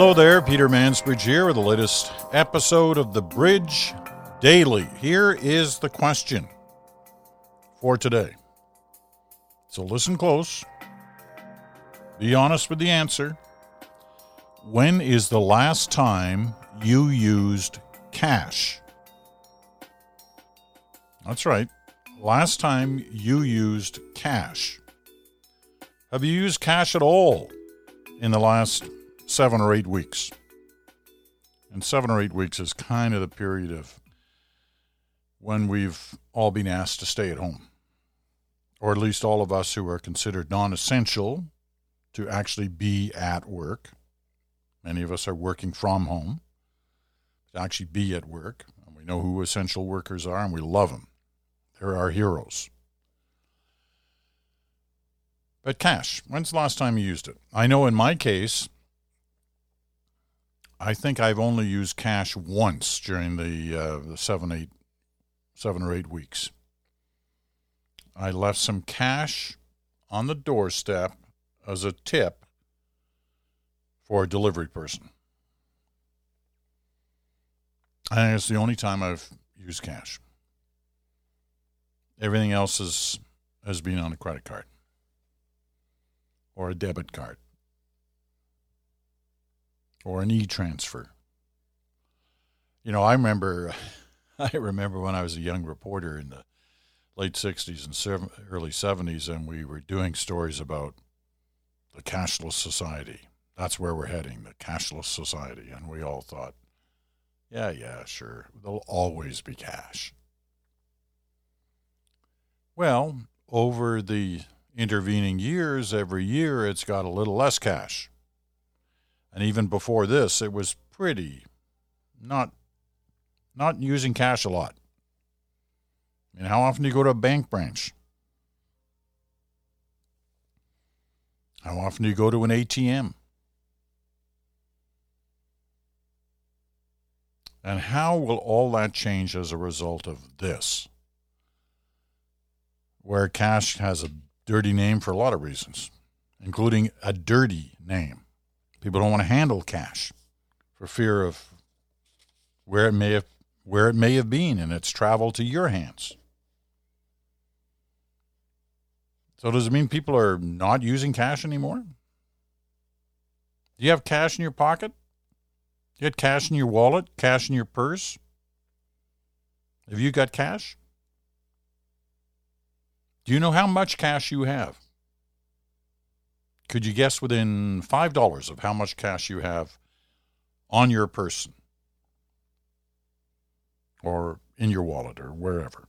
Hello there, Peter Mansbridge here with the latest episode of The Bridge Daily. Here is the question for today. So listen close. Be honest with the answer. When is the last time you used cash? That's right. Last time you used cash. Have you used cash at all in the last seven or eight weeks? And seven or eight weeks is kind of the period of when we've all been asked to stay at home, or at least all of us who are considered non essential to actually be at work. Many of us are working from home to actually be at work. And we know who essential workers are, and we love them. They're our heroes. But cash, when's the last time you used it? I know in my case, I think I've only used cash once during the, uh, the seven, eight, seven or eight weeks. I left some cash on the doorstep as a tip for a delivery person. And it's the only time I've used cash. Everything else is, has been on a credit card or a debit card or an e-transfer. You know, I remember I remember when I was a young reporter in the late 60s and early 70s and we were doing stories about the cashless society. That's where we're heading, the cashless society, and we all thought, yeah, yeah, sure. There'll always be cash. Well, over the intervening years, every year it's got a little less cash. And even before this, it was pretty not not using cash a lot. I mean, how often do you go to a bank branch? How often do you go to an ATM? And how will all that change as a result of this? Where cash has a dirty name for a lot of reasons, including a dirty name. People don't want to handle cash for fear of where it may have where it may have been and its travel to your hands. So does it mean people are not using cash anymore? Do you have cash in your pocket? You got cash in your wallet, cash in your purse? Have you got cash? Do you know how much cash you have? Could you guess within $5 of how much cash you have on your person or in your wallet or wherever?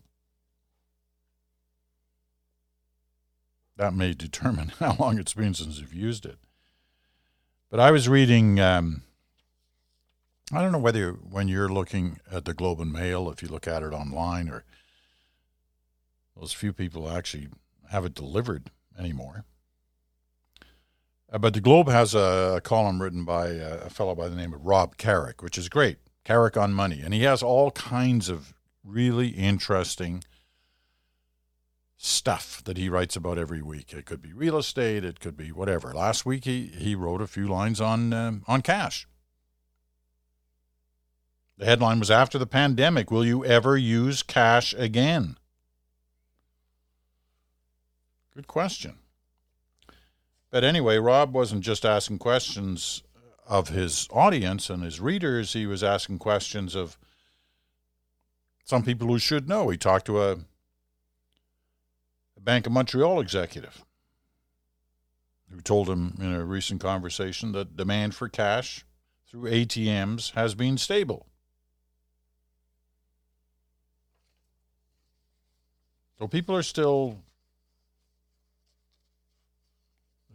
That may determine how long it's been since you've used it. But I was reading, um, I don't know whether when you're looking at the Globe and Mail, if you look at it online or those few people actually have it delivered anymore. Uh, but the Globe has a, a column written by a, a, fellow by the name of Rob Carrick, which is great. Carrick on money. And he has all kinds of really interesting stuff that he writes about every week. It could be real estate, it could be whatever. Last week he, he wrote a few lines on um, on cash. The headline was after the pandemic, will you ever use cash again? Good question. But anyway, Rob wasn't just asking questions of his audience and his readers, he was asking questions of some people who should know. He talked to a, a Bank of Montreal executive who told him in a recent conversation that demand for cash through ATMs has been stable. So people are still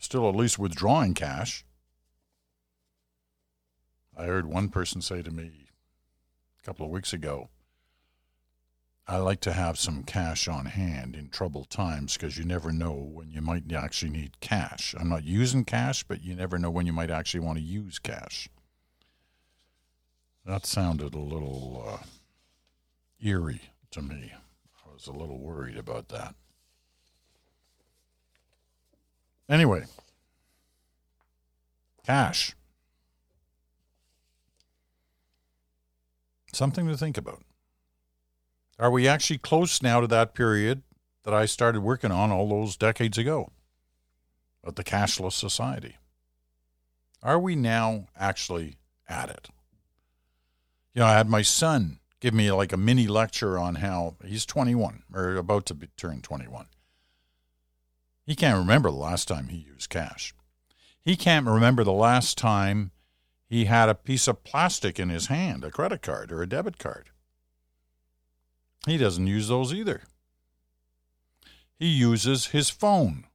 still at least withdrawing cash. I heard one person say to me a couple of weeks ago, I like to have some cash on hand in troubled times because you never know when you might actually need cash. I'm not using cash, but you never know when you might actually want to use cash. That sounded a little uh, eerie to me. I was a little worried about that. Anyway, cash. Something to think about. Are we actually close now to that period that I started working on all those decades ago of the cashless society? Are we now actually at it? You know, I had my son give me like a mini lecture on how he's 21 or about to be, turn 21 he can't remember the last time he used cash. He can't remember the last time he had a piece of plastic in his hand, a credit card or a debit card. He doesn't use those either. He uses his phone.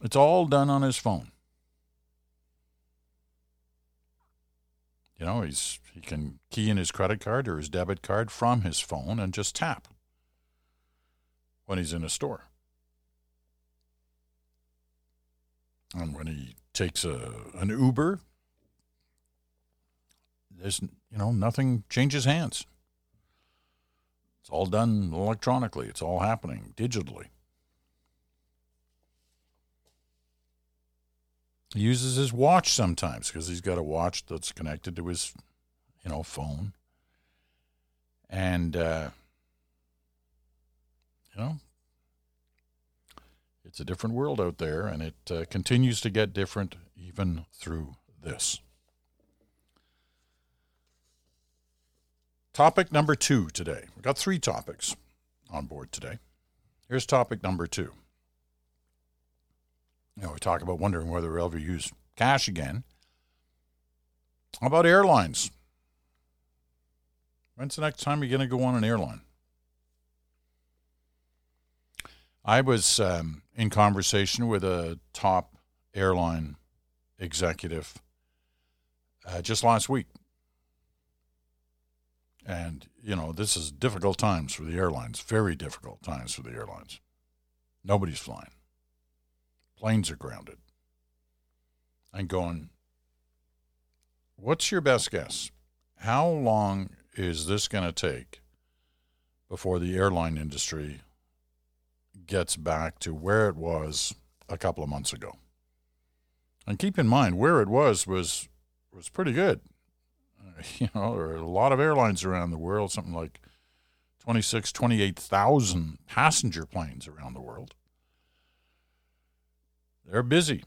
It's all done on his phone. You know, he's he can key in his credit card or his debit card from his phone and just tap when he's in a store. And when he takes a an Uber, there's you know nothing changes hands. It's all done electronically. It's all happening digitally. He uses his watch sometimes because he's got a watch that's connected to his, you know, phone. And uh, you know, it's a different world out there, and it uh, continues to get different even through this. Topic number two today. We've got three topics on board today. Here's topic number two. You know, we talk about wondering whether we'll ever use cash again. How about airlines? When's the next time you're going to go on an airline? I was um, in conversation with a top airline executive uh, just last week. And, you know, this is difficult times for the airlines, very difficult times for the airlines. Nobody's flying. Planes are grounded. And going, what's your best guess? How long is this going to take before the airline industry gets back to where it was a couple of months ago. And keep in mind, where it was was was pretty good. Uh, you know, there are a lot of airlines around the world, something like 26, 28,000 passenger planes around the world. They're busy.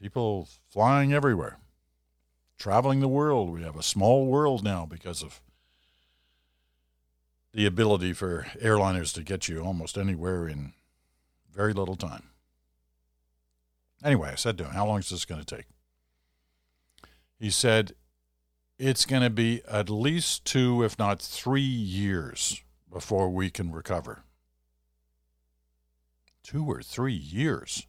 People flying everywhere, traveling the world. We have a small world now because of the ability for airliners to get you almost anywhere in very little time. Anyway, I said to him, How long is this going to take? He said, It's going to be at least two, if not three years before we can recover. Two or three years.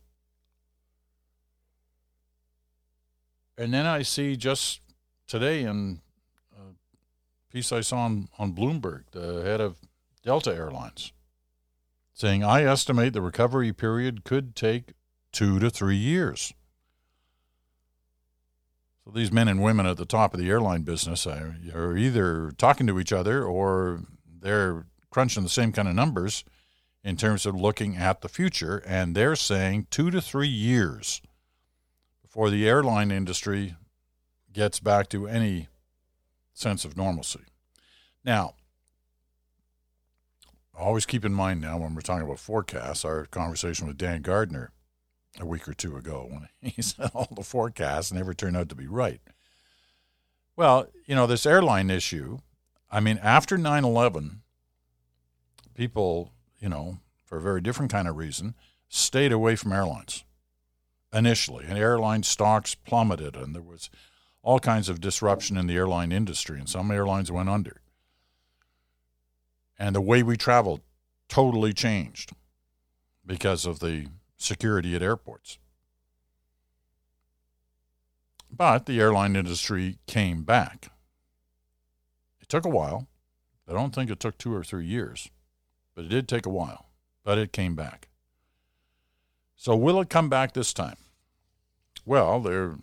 And then I see just today in piece I saw on, on Bloomberg, the head of Delta Airlines, saying, I estimate the recovery period could take two to three years. So these men and women at the top of the airline business are, are either talking to each other or they're crunching the same kind of numbers in terms of looking at the future. And they're saying two to three years before the airline industry gets back to any sense of normalcy. Now, always keep in mind now when we're talking about forecasts, our conversation with Dan Gardner a week or two ago when he said all the forecasts never turn out to be right. Well, you know, this airline issue, I mean, after 9 11, people, you know, for a very different kind of reason, stayed away from airlines initially, and airline stocks plummeted, and there was all kinds of disruption in the airline industry, and some airlines went under. And the way we traveled totally changed because of the security at airports. But the airline industry came back. It took a while. I don't think it took two or three years, but it did take a while. But it came back. So will it come back this time? Well, there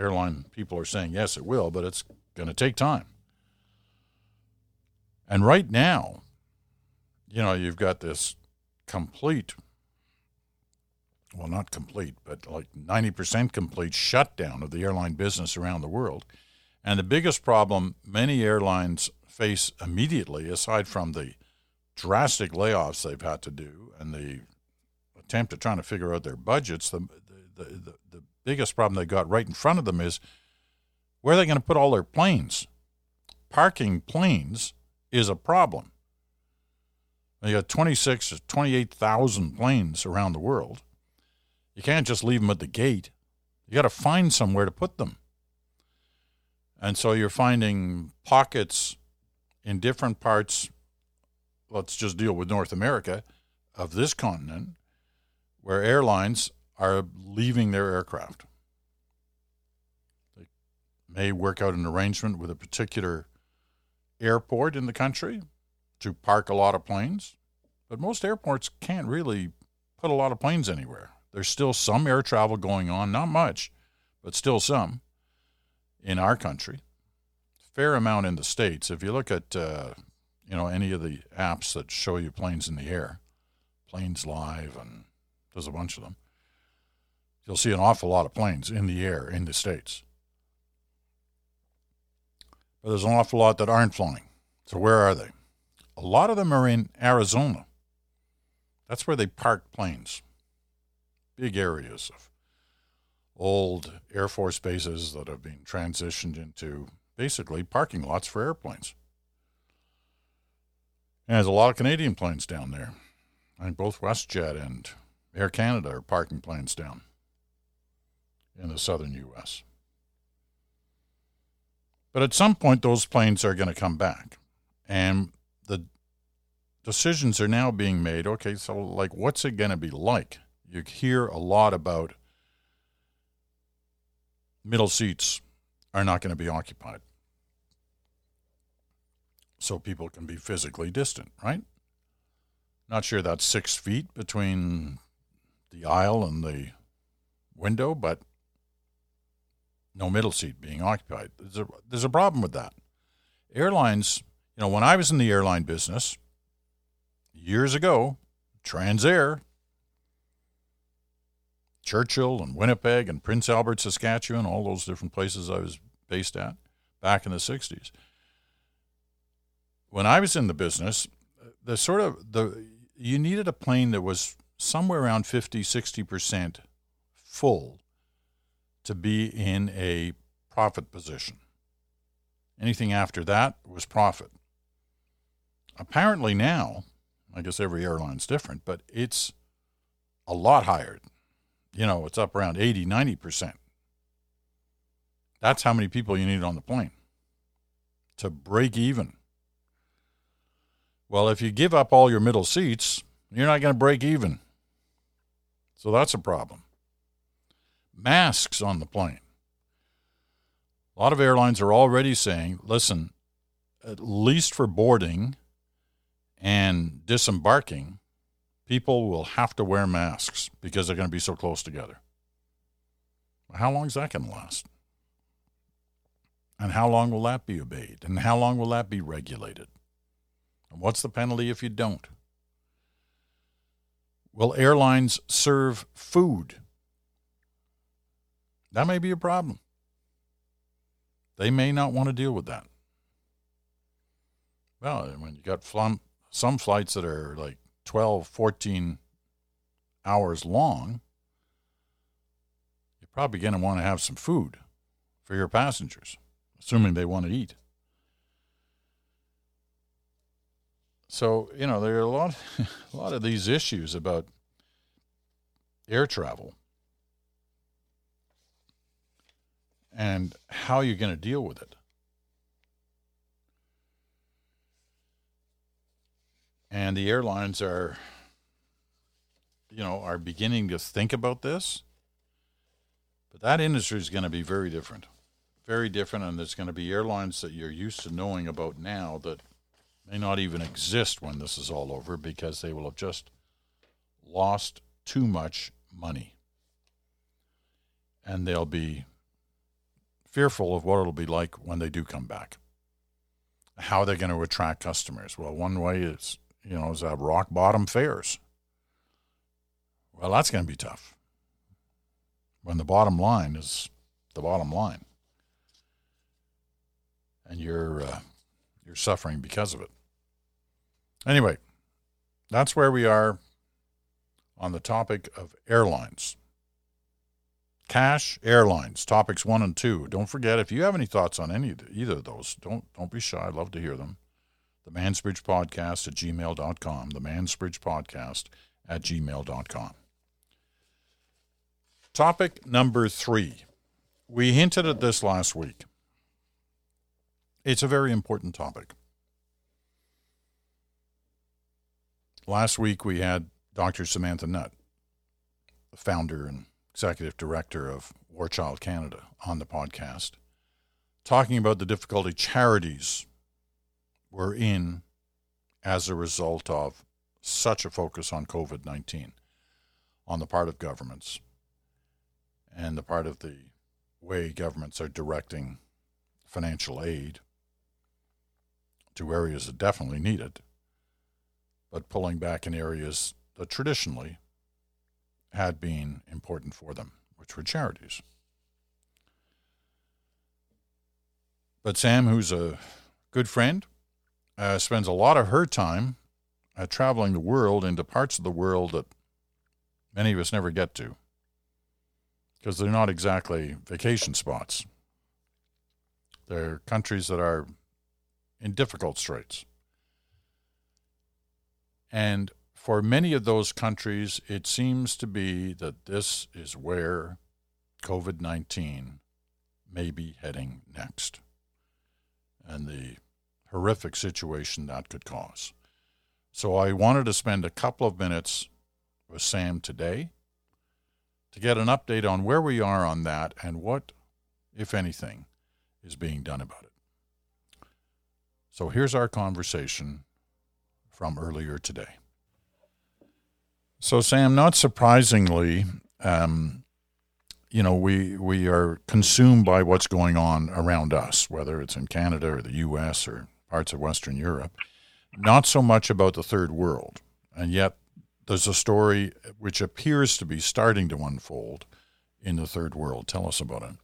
airline people are saying yes, it will, but it's going to take time. And right now, you know, you've got this complete, well, not complete, but like 90% complete shutdown of the airline business around the world. And the biggest problem many airlines face immediately, aside from the drastic layoffs they've had to do and the attempt at trying to figure out their budgets, the, the, the, the biggest problem they got right in front of them is where are they going to put all their planes? Parking planes is a problem. You got 26 or 28,000 planes around the world. You can't just leave them at the gate. You got to find somewhere to put them. And so you're finding pockets in different parts, let's just deal with North America, of this continent, where airlines are leaving their aircraft. They may work out an arrangement with a particular airport in the country to park a lot of planes, but most airports can't really put a lot of planes anywhere. There's still some air travel going on, not much, but still some in our country. Fair amount in the states. If you look at uh, you know any of the apps that show you planes in the air, Planes Live, and there's a bunch of them. You'll see an awful lot of planes in the air in the states. But there's an awful lot that aren't flying. So where are they? A lot of them are in Arizona. That's where they park planes. Big areas of old Air Force bases that have been transitioned into basically parking lots for airplanes. And there's a lot of Canadian planes down there. I think both WestJet and Air Canada are parking planes down in the southern U.S. But at some point, those planes are going to come back. And the decisions are now being made okay, so like, what's it going to be like? You hear a lot about middle seats are not going to be occupied. So people can be physically distant, right? Not sure that's six feet between the aisle and the window, but no middle seat being occupied. There's a, there's a problem with that. Airlines, you know, when I was in the airline business years ago, Transair, Churchill and Winnipeg and Prince Albert, Saskatchewan, all those different places I was based at back in the 60s. When I was in the business, the sort of the you needed a plane that was somewhere around 50, 60% full to be in a profit position. Anything after that was profit. Apparently now, I guess every airline's different, but it's a lot higher. You know, it's up around 80, 90%. That's how many people you need on the plane to break even. Well, if you give up all your middle seats, you're not going to break even. So that's a problem masks on the plane. A lot of airlines are already saying, listen, at least for boarding and disembarking, people will have to wear masks because they're going to be so close together. How long is that going to last? And how long will that be obeyed? And how long will that be regulated? And what's the penalty if you don't? Will airlines serve food that may be a problem. They may not want to deal with that. Well, when you got flum, some flights that are like 12, 14 hours long, you're probably going to want to have some food for your passengers, assuming they want to eat. So, you know, there are a lot, a lot of these issues about air travel and how you're going to deal with it. And the airlines are, you know, are beginning to think about this. But that industry is going to be very different. Very different. And there's going to be airlines that you're used to knowing about now that may not even exist when this is all over because they will have just lost too much money. And they'll be fearful of what it'll be like when they do come back. How they're going to attract customers. Well, one way is, you know, is have rock bottom fares. Well, that's going to be tough when the bottom line is the bottom line. and you're uh, you're suffering because of it. Anyway, that's where we are on the topic of airlines. Cash, airlines, topics one and two. Don't forget, if you have any thoughts on any either of those, don't don't be shy. I'd love to hear them. The Mansbridge Podcast at gmail.com. The Mansbridge Podcast at gmail.com. Topic number three. We hinted at this last week. It's a very important topic. Last week we had Dr. Samantha Nutt, the founder and executive director of War Child Canada, on the podcast, talking about the difficulty charities were in as a result of such a focus on COVID 19 on the part of governments and the part of the way governments are directing financial aid to areas that definitely need it, but pulling back in areas that traditionally had been important for them, which were charities. But Sam, who's a good friend, uh, spends a lot of her time uh, traveling the world into parts of the world that many of us never get to because they're not exactly vacation spots. They're countries that are in difficult straits. And for many of those countries, it seems to be that this is where COVID 19 may be heading next and the horrific situation that could cause. So I wanted to spend a couple of minutes with Sam today to get an update on where we are on that and what, if anything, is being done about it. So here's our conversation from earlier today. So, Sam, not surprisingly, um, you know, we we are consumed by what's going on around us, whether it's in Canada or the U.S. or parts of Western Europe. Not so much about the third world, and yet there's a story which appears to be starting to unfold in the third world. Tell us about it.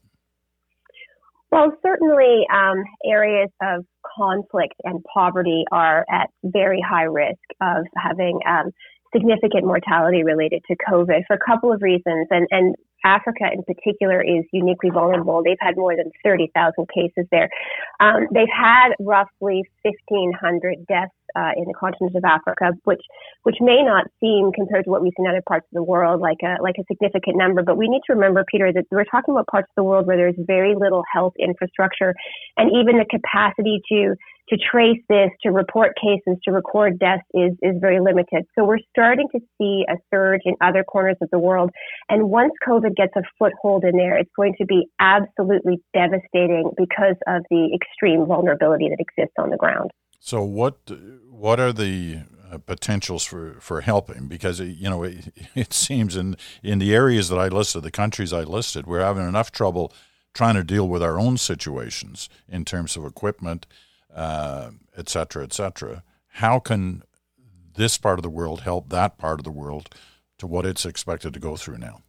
Well, certainly um, areas of conflict and poverty are at very high risk of having um, significant mortality related to COVID for a couple of reasons. And, and Africa in particular is uniquely vulnerable. They've had more than 30,000 cases there. Um, they've had roughly 1,500 deaths uh, in the continent of Africa, which which may not seem compared to what we see in other parts of the world like a like a significant number. But we need to remember, Peter, that we're talking about parts of the world where there's very little health infrastructure, and even the capacity to to trace this, to report cases, to record deaths is, is very limited. So we're starting to see a surge in other corners of the world. And once COVID gets a foothold in there, it's going to be absolutely devastating because of the extreme vulnerability that exists on the ground. So what what are the uh, potentials for, for helping? Because you know it, it seems in in the areas that I listed, the countries I listed, we're having enough trouble trying to deal with our own situations in terms of equipment, uh, et cetera, et cetera. How can this part of the world help that part of the world to what it's expected to go through now?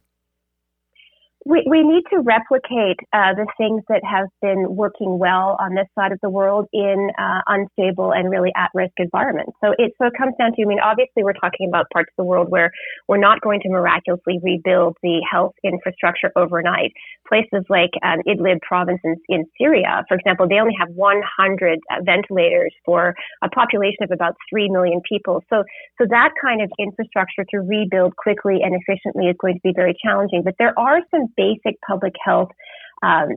We, we need to replicate uh, the things that have been working well on this side of the world in uh, unstable and really at-risk environments. So it so it comes down to, I mean, obviously we're talking about parts of the world where we're not going to miraculously rebuild the health infrastructure overnight. Places like um, Idlib province in, in, Syria, for example, they only have 100 uh, ventilators for a population of about 3 million people. So, so that kind of infrastructure to rebuild quickly and efficiently is going to be very challenging. But there are some basic public health um,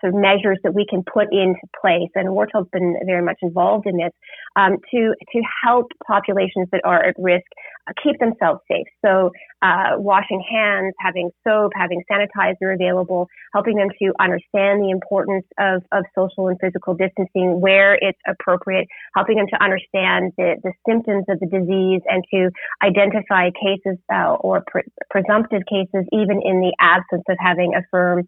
sort of measures that we can put into place, and War Child's been very much involved in this um, to to help populations that are at risk uh, keep themselves safe. So, uh, washing hands, having soap, having sanitizer available, helping them to understand the importance of, of social and physical distancing where it's appropriate, helping them to understand the, the symptoms of the disease and to identify cases uh, or pre- presumptive cases even in the absence of having a firm,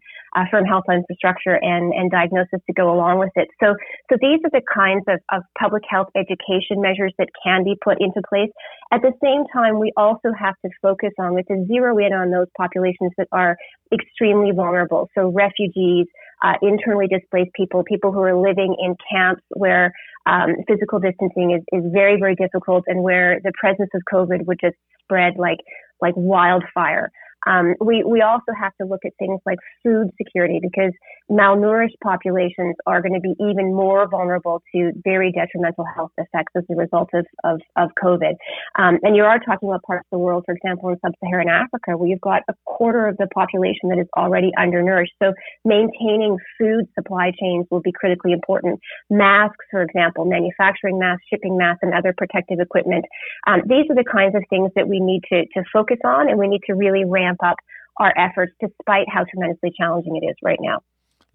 firm health infrastructure and, and diagnosis to go along with it. So, so these are the kinds of, of public health education measures that can be put into place. At the same time, we also have to focus on, with to zero in on those populations that are extremely vulnerable. So refugees, uh, internally displaced people, people who are living in camps where um, physical distancing is, is very, very difficult and where the presence of COVID would just spread like like wildfire. Um, we, we also have to look at things like food security because malnourished populations are going to be even more vulnerable to very detrimental health effects as a result of, of, of COVID. Um, and you are talking about parts of the world, for example, in sub-Saharan Africa, where you've got a quarter of the population that is already undernourished. So maintaining food supply chains will be critically important. Masks, for example, manufacturing masks, shipping masks, and other protective equipment. Um, these are the kinds of things that we need to, to focus on, and we need to really ramp ramp up our efforts despite how tremendously challenging it is right now.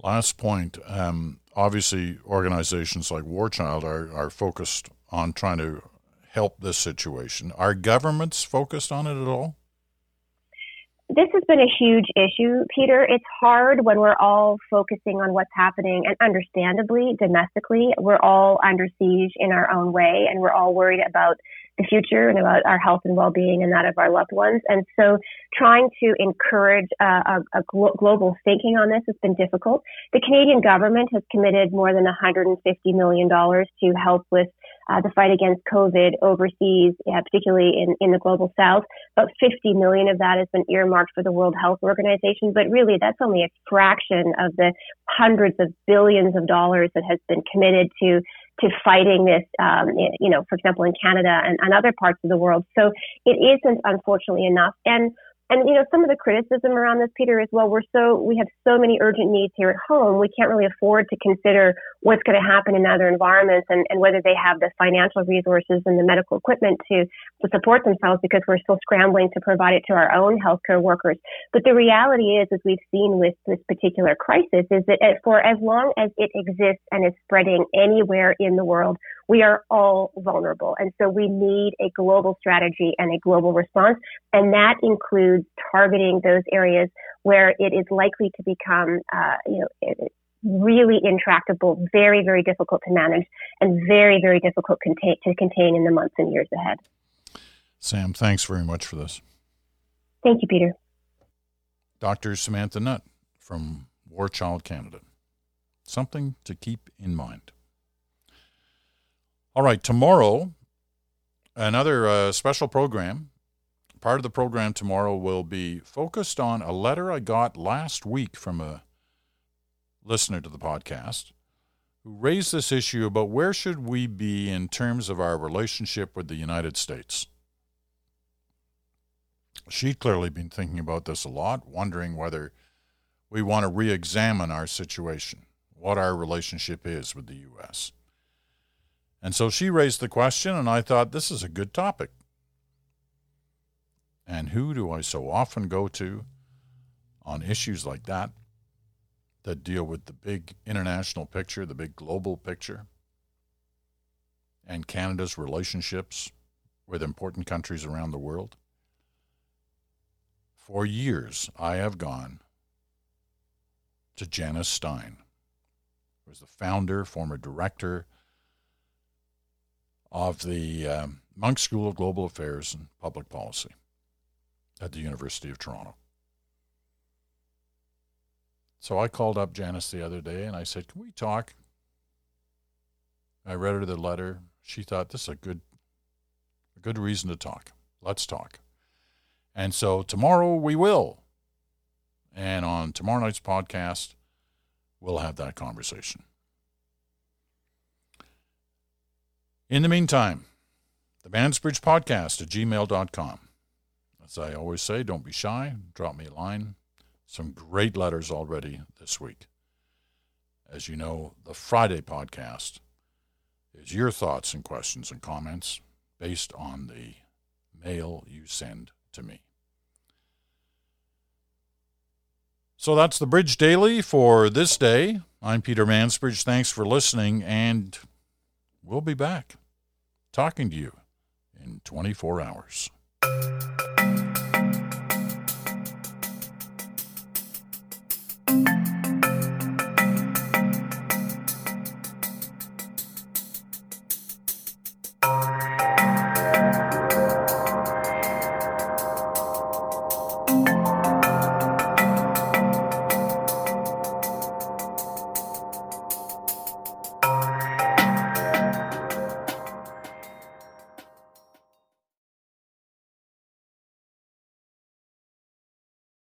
Last point. Um, obviously, organizations like War Child are, are focused on trying to help this situation. Are governments focused on it at all? This has been a huge issue, Peter. It's hard when we're all focusing on what's happening, and understandably, domestically, we're all under siege in our own way, and we're all worried about the future and about our health and well-being and that of our loved ones. And so trying to encourage uh, a, a glo- global thinking on this has been difficult. The Canadian government has committed more than $150 million to help with uh, the fight against COVID overseas, yeah, particularly in, in the global south. About 50 million of that has been earmarked for the World Health Organization, but really that's only a fraction of the hundreds of billions of dollars that has been committed to to fighting this, um, you know, for example, in Canada and, and other parts of the world. So it isn't, unfortunately, enough. And and you know, some of the criticism around this, Peter, is well, we're so we have so many urgent needs here at home, we can't really afford to consider what's going to happen in other environments and, and whether they have the financial resources and the medical equipment to to support themselves because we're still scrambling to provide it to our own healthcare workers. But the reality is, as we've seen with this particular crisis, is that for as long as it exists and is spreading anywhere in the world, we are all vulnerable. And so we need a global strategy and a global response. And that includes targeting those areas where it is likely to become, uh, you know, really intractable, very, very difficult to manage, and very, very difficult contain- to contain in the months and years ahead. Sam, thanks very much for this. Thank you, Peter. Dr. Samantha Nutt from War Child Canada. Something to keep in mind. All right, tomorrow, another uh, special program. Part of the program tomorrow will be focused on a letter I got last week from a listener to the podcast who raised this issue about where should we be in terms of our relationship with the United States. She'd clearly been thinking about this a lot, wondering whether we want to re examine our situation, what our relationship is with the U.S. And so she raised the question, and I thought this is a good topic. And who do I so often go to on issues like that that deal with the big international picture, the big global picture, and Canada's relationships with important countries around the world? For years, I have gone to Janice Stein, who is the founder, former director, of the um, Munk School of Global Affairs and Public Policy at the University of Toronto. So I called up Janice the other day and I said, Can we talk? I read her the letter. She thought this is a good a good reason to talk. Let's talk. And so tomorrow we will. And on tomorrow night's podcast, we'll have that conversation. In the meantime, the Mansbridge Podcast at gmail.com. As I always say, don't be shy. Drop me a line. Some great letters already this week. As you know, the Friday podcast is your thoughts and questions and comments based on the mail you send to me. So that's the Bridge Daily for this day. I'm Peter Mansbridge. Thanks for listening, and we'll be back talking to you in 24 hours.